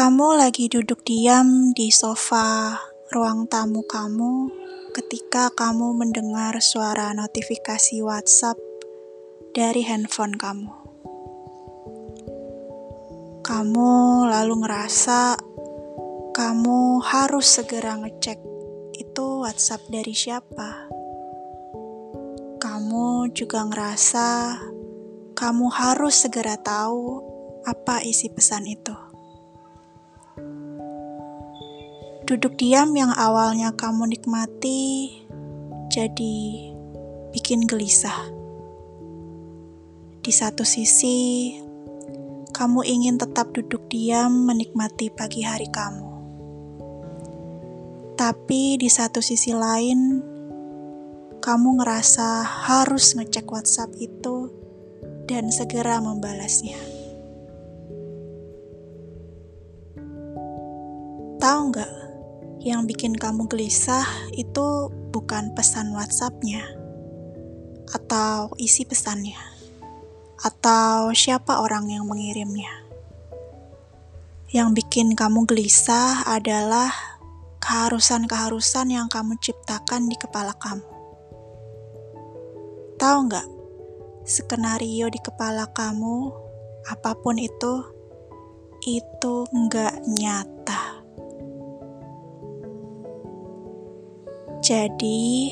Kamu lagi duduk diam di sofa ruang tamu kamu ketika kamu mendengar suara notifikasi WhatsApp dari handphone kamu. Kamu lalu ngerasa kamu harus segera ngecek itu WhatsApp dari siapa. Kamu juga ngerasa kamu harus segera tahu apa isi pesan itu. Duduk diam yang awalnya kamu nikmati jadi bikin gelisah. Di satu sisi, kamu ingin tetap duduk diam menikmati pagi hari kamu. Tapi di satu sisi lain, kamu ngerasa harus ngecek WhatsApp itu dan segera membalasnya. Tahu nggak? Yang bikin kamu gelisah itu bukan pesan WhatsApp-nya atau isi pesannya atau siapa orang yang mengirimnya. Yang bikin kamu gelisah adalah keharusan-keharusan yang kamu ciptakan di kepala kamu. Tahu nggak, skenario di kepala kamu, apa pun itu, itu nggak nyata. Jadi,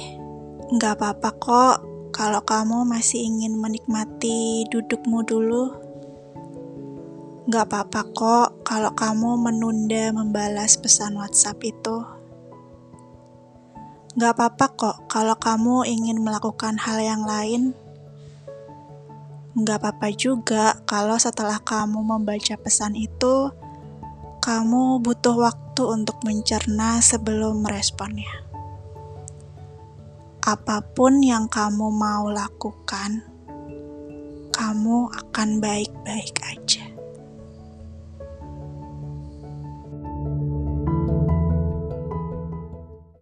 nggak apa-apa kok kalau kamu masih ingin menikmati dudukmu dulu. Nggak apa-apa kok kalau kamu menunda membalas pesan WhatsApp itu. Nggak apa-apa kok kalau kamu ingin melakukan hal yang lain. Nggak apa-apa juga kalau setelah kamu membaca pesan itu, kamu butuh waktu untuk mencerna sebelum meresponnya apa pun yang kamu mau lakukan, kamu akan baik-baik aja.